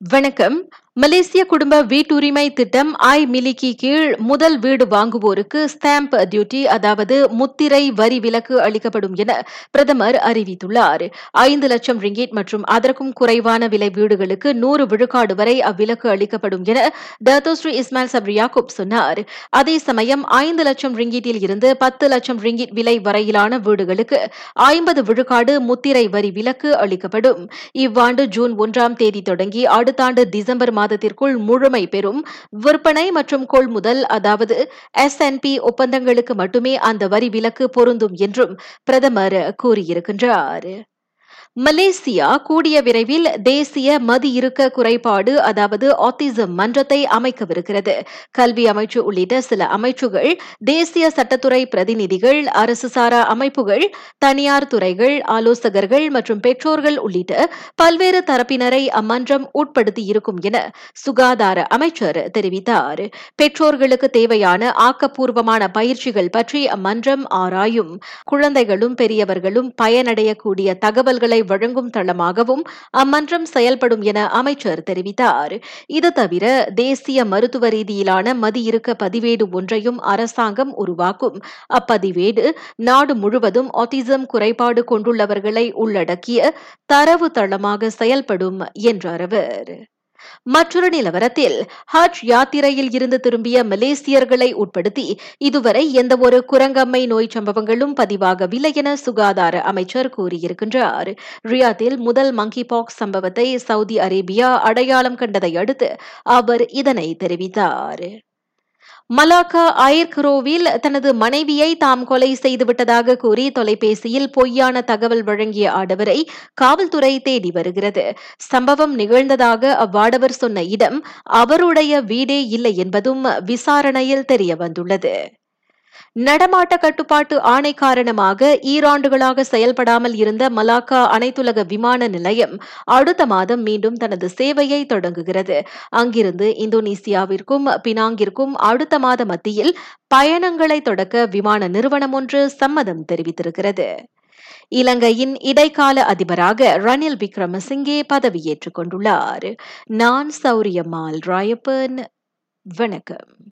வணக்கம். மலேசிய குடும்ப வீட்டுரிமை திட்டம் ஐ மிலிக்கி கீழ் முதல் வீடு வாங்குவோருக்கு ஸ்டாம்ப் டியூட்டி அதாவது முத்திரை வரி விலக்கு அளிக்கப்படும் என பிரதமர் அறிவித்துள்ளார். ஐந்து லட்சம் ரிங்கிட் மற்றும் அதற்கும் குறைவான விலை வீடுகளுக்கு நூறு விழுக்காடு வரை அவ்விலக்கு அளிக்கப்படும் என டத்தோஸ்ரீ இஸ்மாயில் சப்ரி யாக்கூப் சொன்னார். அதே சமயம் ஐந்து லட்சம் ரிங்கிட்டில் இருந்து பத்து லட்சம் ரிங்கிட் விலை வரையிலான வீடுகளுக்கு ஐம்பது விழுக்காடு முத்திரை வரி விலக்கு அளிக்கப்படும். இவ்வாண்டு ஜூன் ஒன்றாம் தேதி தொடங்கி அடுத்த ஆண்டு டிசம்பர் மாதத்திற்குள் முழுமை பெறும் விற்பனை மற்றும் கொள்முதல் அதாவது எஸ்என்பி ஒப்பந்தங்களுக்கு மட்டுமே அந்த வரி விலக்கு பொருந்தும் என்றும் பிரதமர் கூறியிருக்கின்றார். மலேசியா கூடிய விரைவில் தேசிய மதி இருக்க குறைபாடு அதாவது ஆத்திசம் மன்றத்தை அமைக்கவிருக்கிறது. கல்வி அமைச்சு உள்ளிட்ட சில அமைச்சுகள் தேசிய சட்டத்துறை பிரதிநிதிகள் அரசு சாரா அமைப்புகள் தனியார் துறைகள் ஆலோசகர்கள் மற்றும் பெற்றோர்கள் உள்ளிட்ட பல்வேறு தரப்பினரை அம்மன்றம் உட்படுத்தி இருக்கும் என சுகாதார அமைச்சர் தெரிவித்தார். பெற்றோர்களுக்கு தேவையான ஆக்கப்பூர்வமான பயிற்சிகள் பற்றி அம்மன்றம் ஆராயும். குழந்தைகளும் பெரியவர்களும் பயனடையக்கூடிய தகவல்களை வழங்கும் தளமாகவும் அம்மன்றம் செயல்படும் என அமைச்சர் தெரிவித்தார். இது தவிர தேசிய மருத்துவ ரீதியிலான மதியிருக்க பதிவேடு ஒன்றையும் அரசாங்கம் உருவாக்கும். அப்பதிவேடு நாடு முழுவதும் ஆட்டிசம் குறைபாடு கொண்டுள்ளவர்களை உள்ளடக்கிய தரவு தளமாக செயல்படும் என்றார் அவர். மற்றொரு நிலவரத்தில் ஹஜ் யாத்திரையில் இருந்து திரும்பிய மலேசியர்களை உட்படுத்தி இதுவரை எந்தவொரு குரங்கம்மை நோய் சம்பவங்களும் பதிவாகவில்லை என சுகாதார அமைச்சர் கூறியிருக்கின்றார். ரியாத்தில் முதல் மங்கி பாக்ஸ் சம்பவத்தை சவுதி அரேபியா அடையாளம் கண்டதை அடுத்து அவர் இதனை தெரிவித்தார். மலாக்கா அயர்கரோவில் தனது மனைவியை தாம் கொலை செய்துவிட்டதாக கூறி தொலைபேசியில் பொய்யான தகவல் வழங்கிய ஆடவரை காவல்துறை தேடி வருகிறது. சம்பவம் நிகழ்ந்ததாக அவ்வாடவர் சொன்ன இடம் அவருடைய வீடே இல்லை என்பதும் விசாரணையில் தெரிய வந்துள்ளது. நடமாட்ட கட்டுப்பாட்டு ஆணை காரணமாக ஈராண்டுகளாக செயல்படாமல் இருந்த மலாக்கா அனைத்துலக விமான நிலையம் அடுத்த மாதம் மீண்டும் தனது சேவையை தொடங்குகிறது. அங்கிருந்து இந்தோனேசியாவிற்கும் பினாங்கிற்கும் அடுத்த மாத மத்தியில் பயணங்களை தொடக்க விமான நிறுவனம் ஒன்று சம்மதம் தெரிவித்திருக்கிறது. இலங்கையின் இடைக்கால அதிபராக ரணில் விக்ரமசிங்கே பதவியேற்றுக் கொண்டுள்ளார். நான் சௌரியம்மாள் ராயப்பன். வணக்கம்.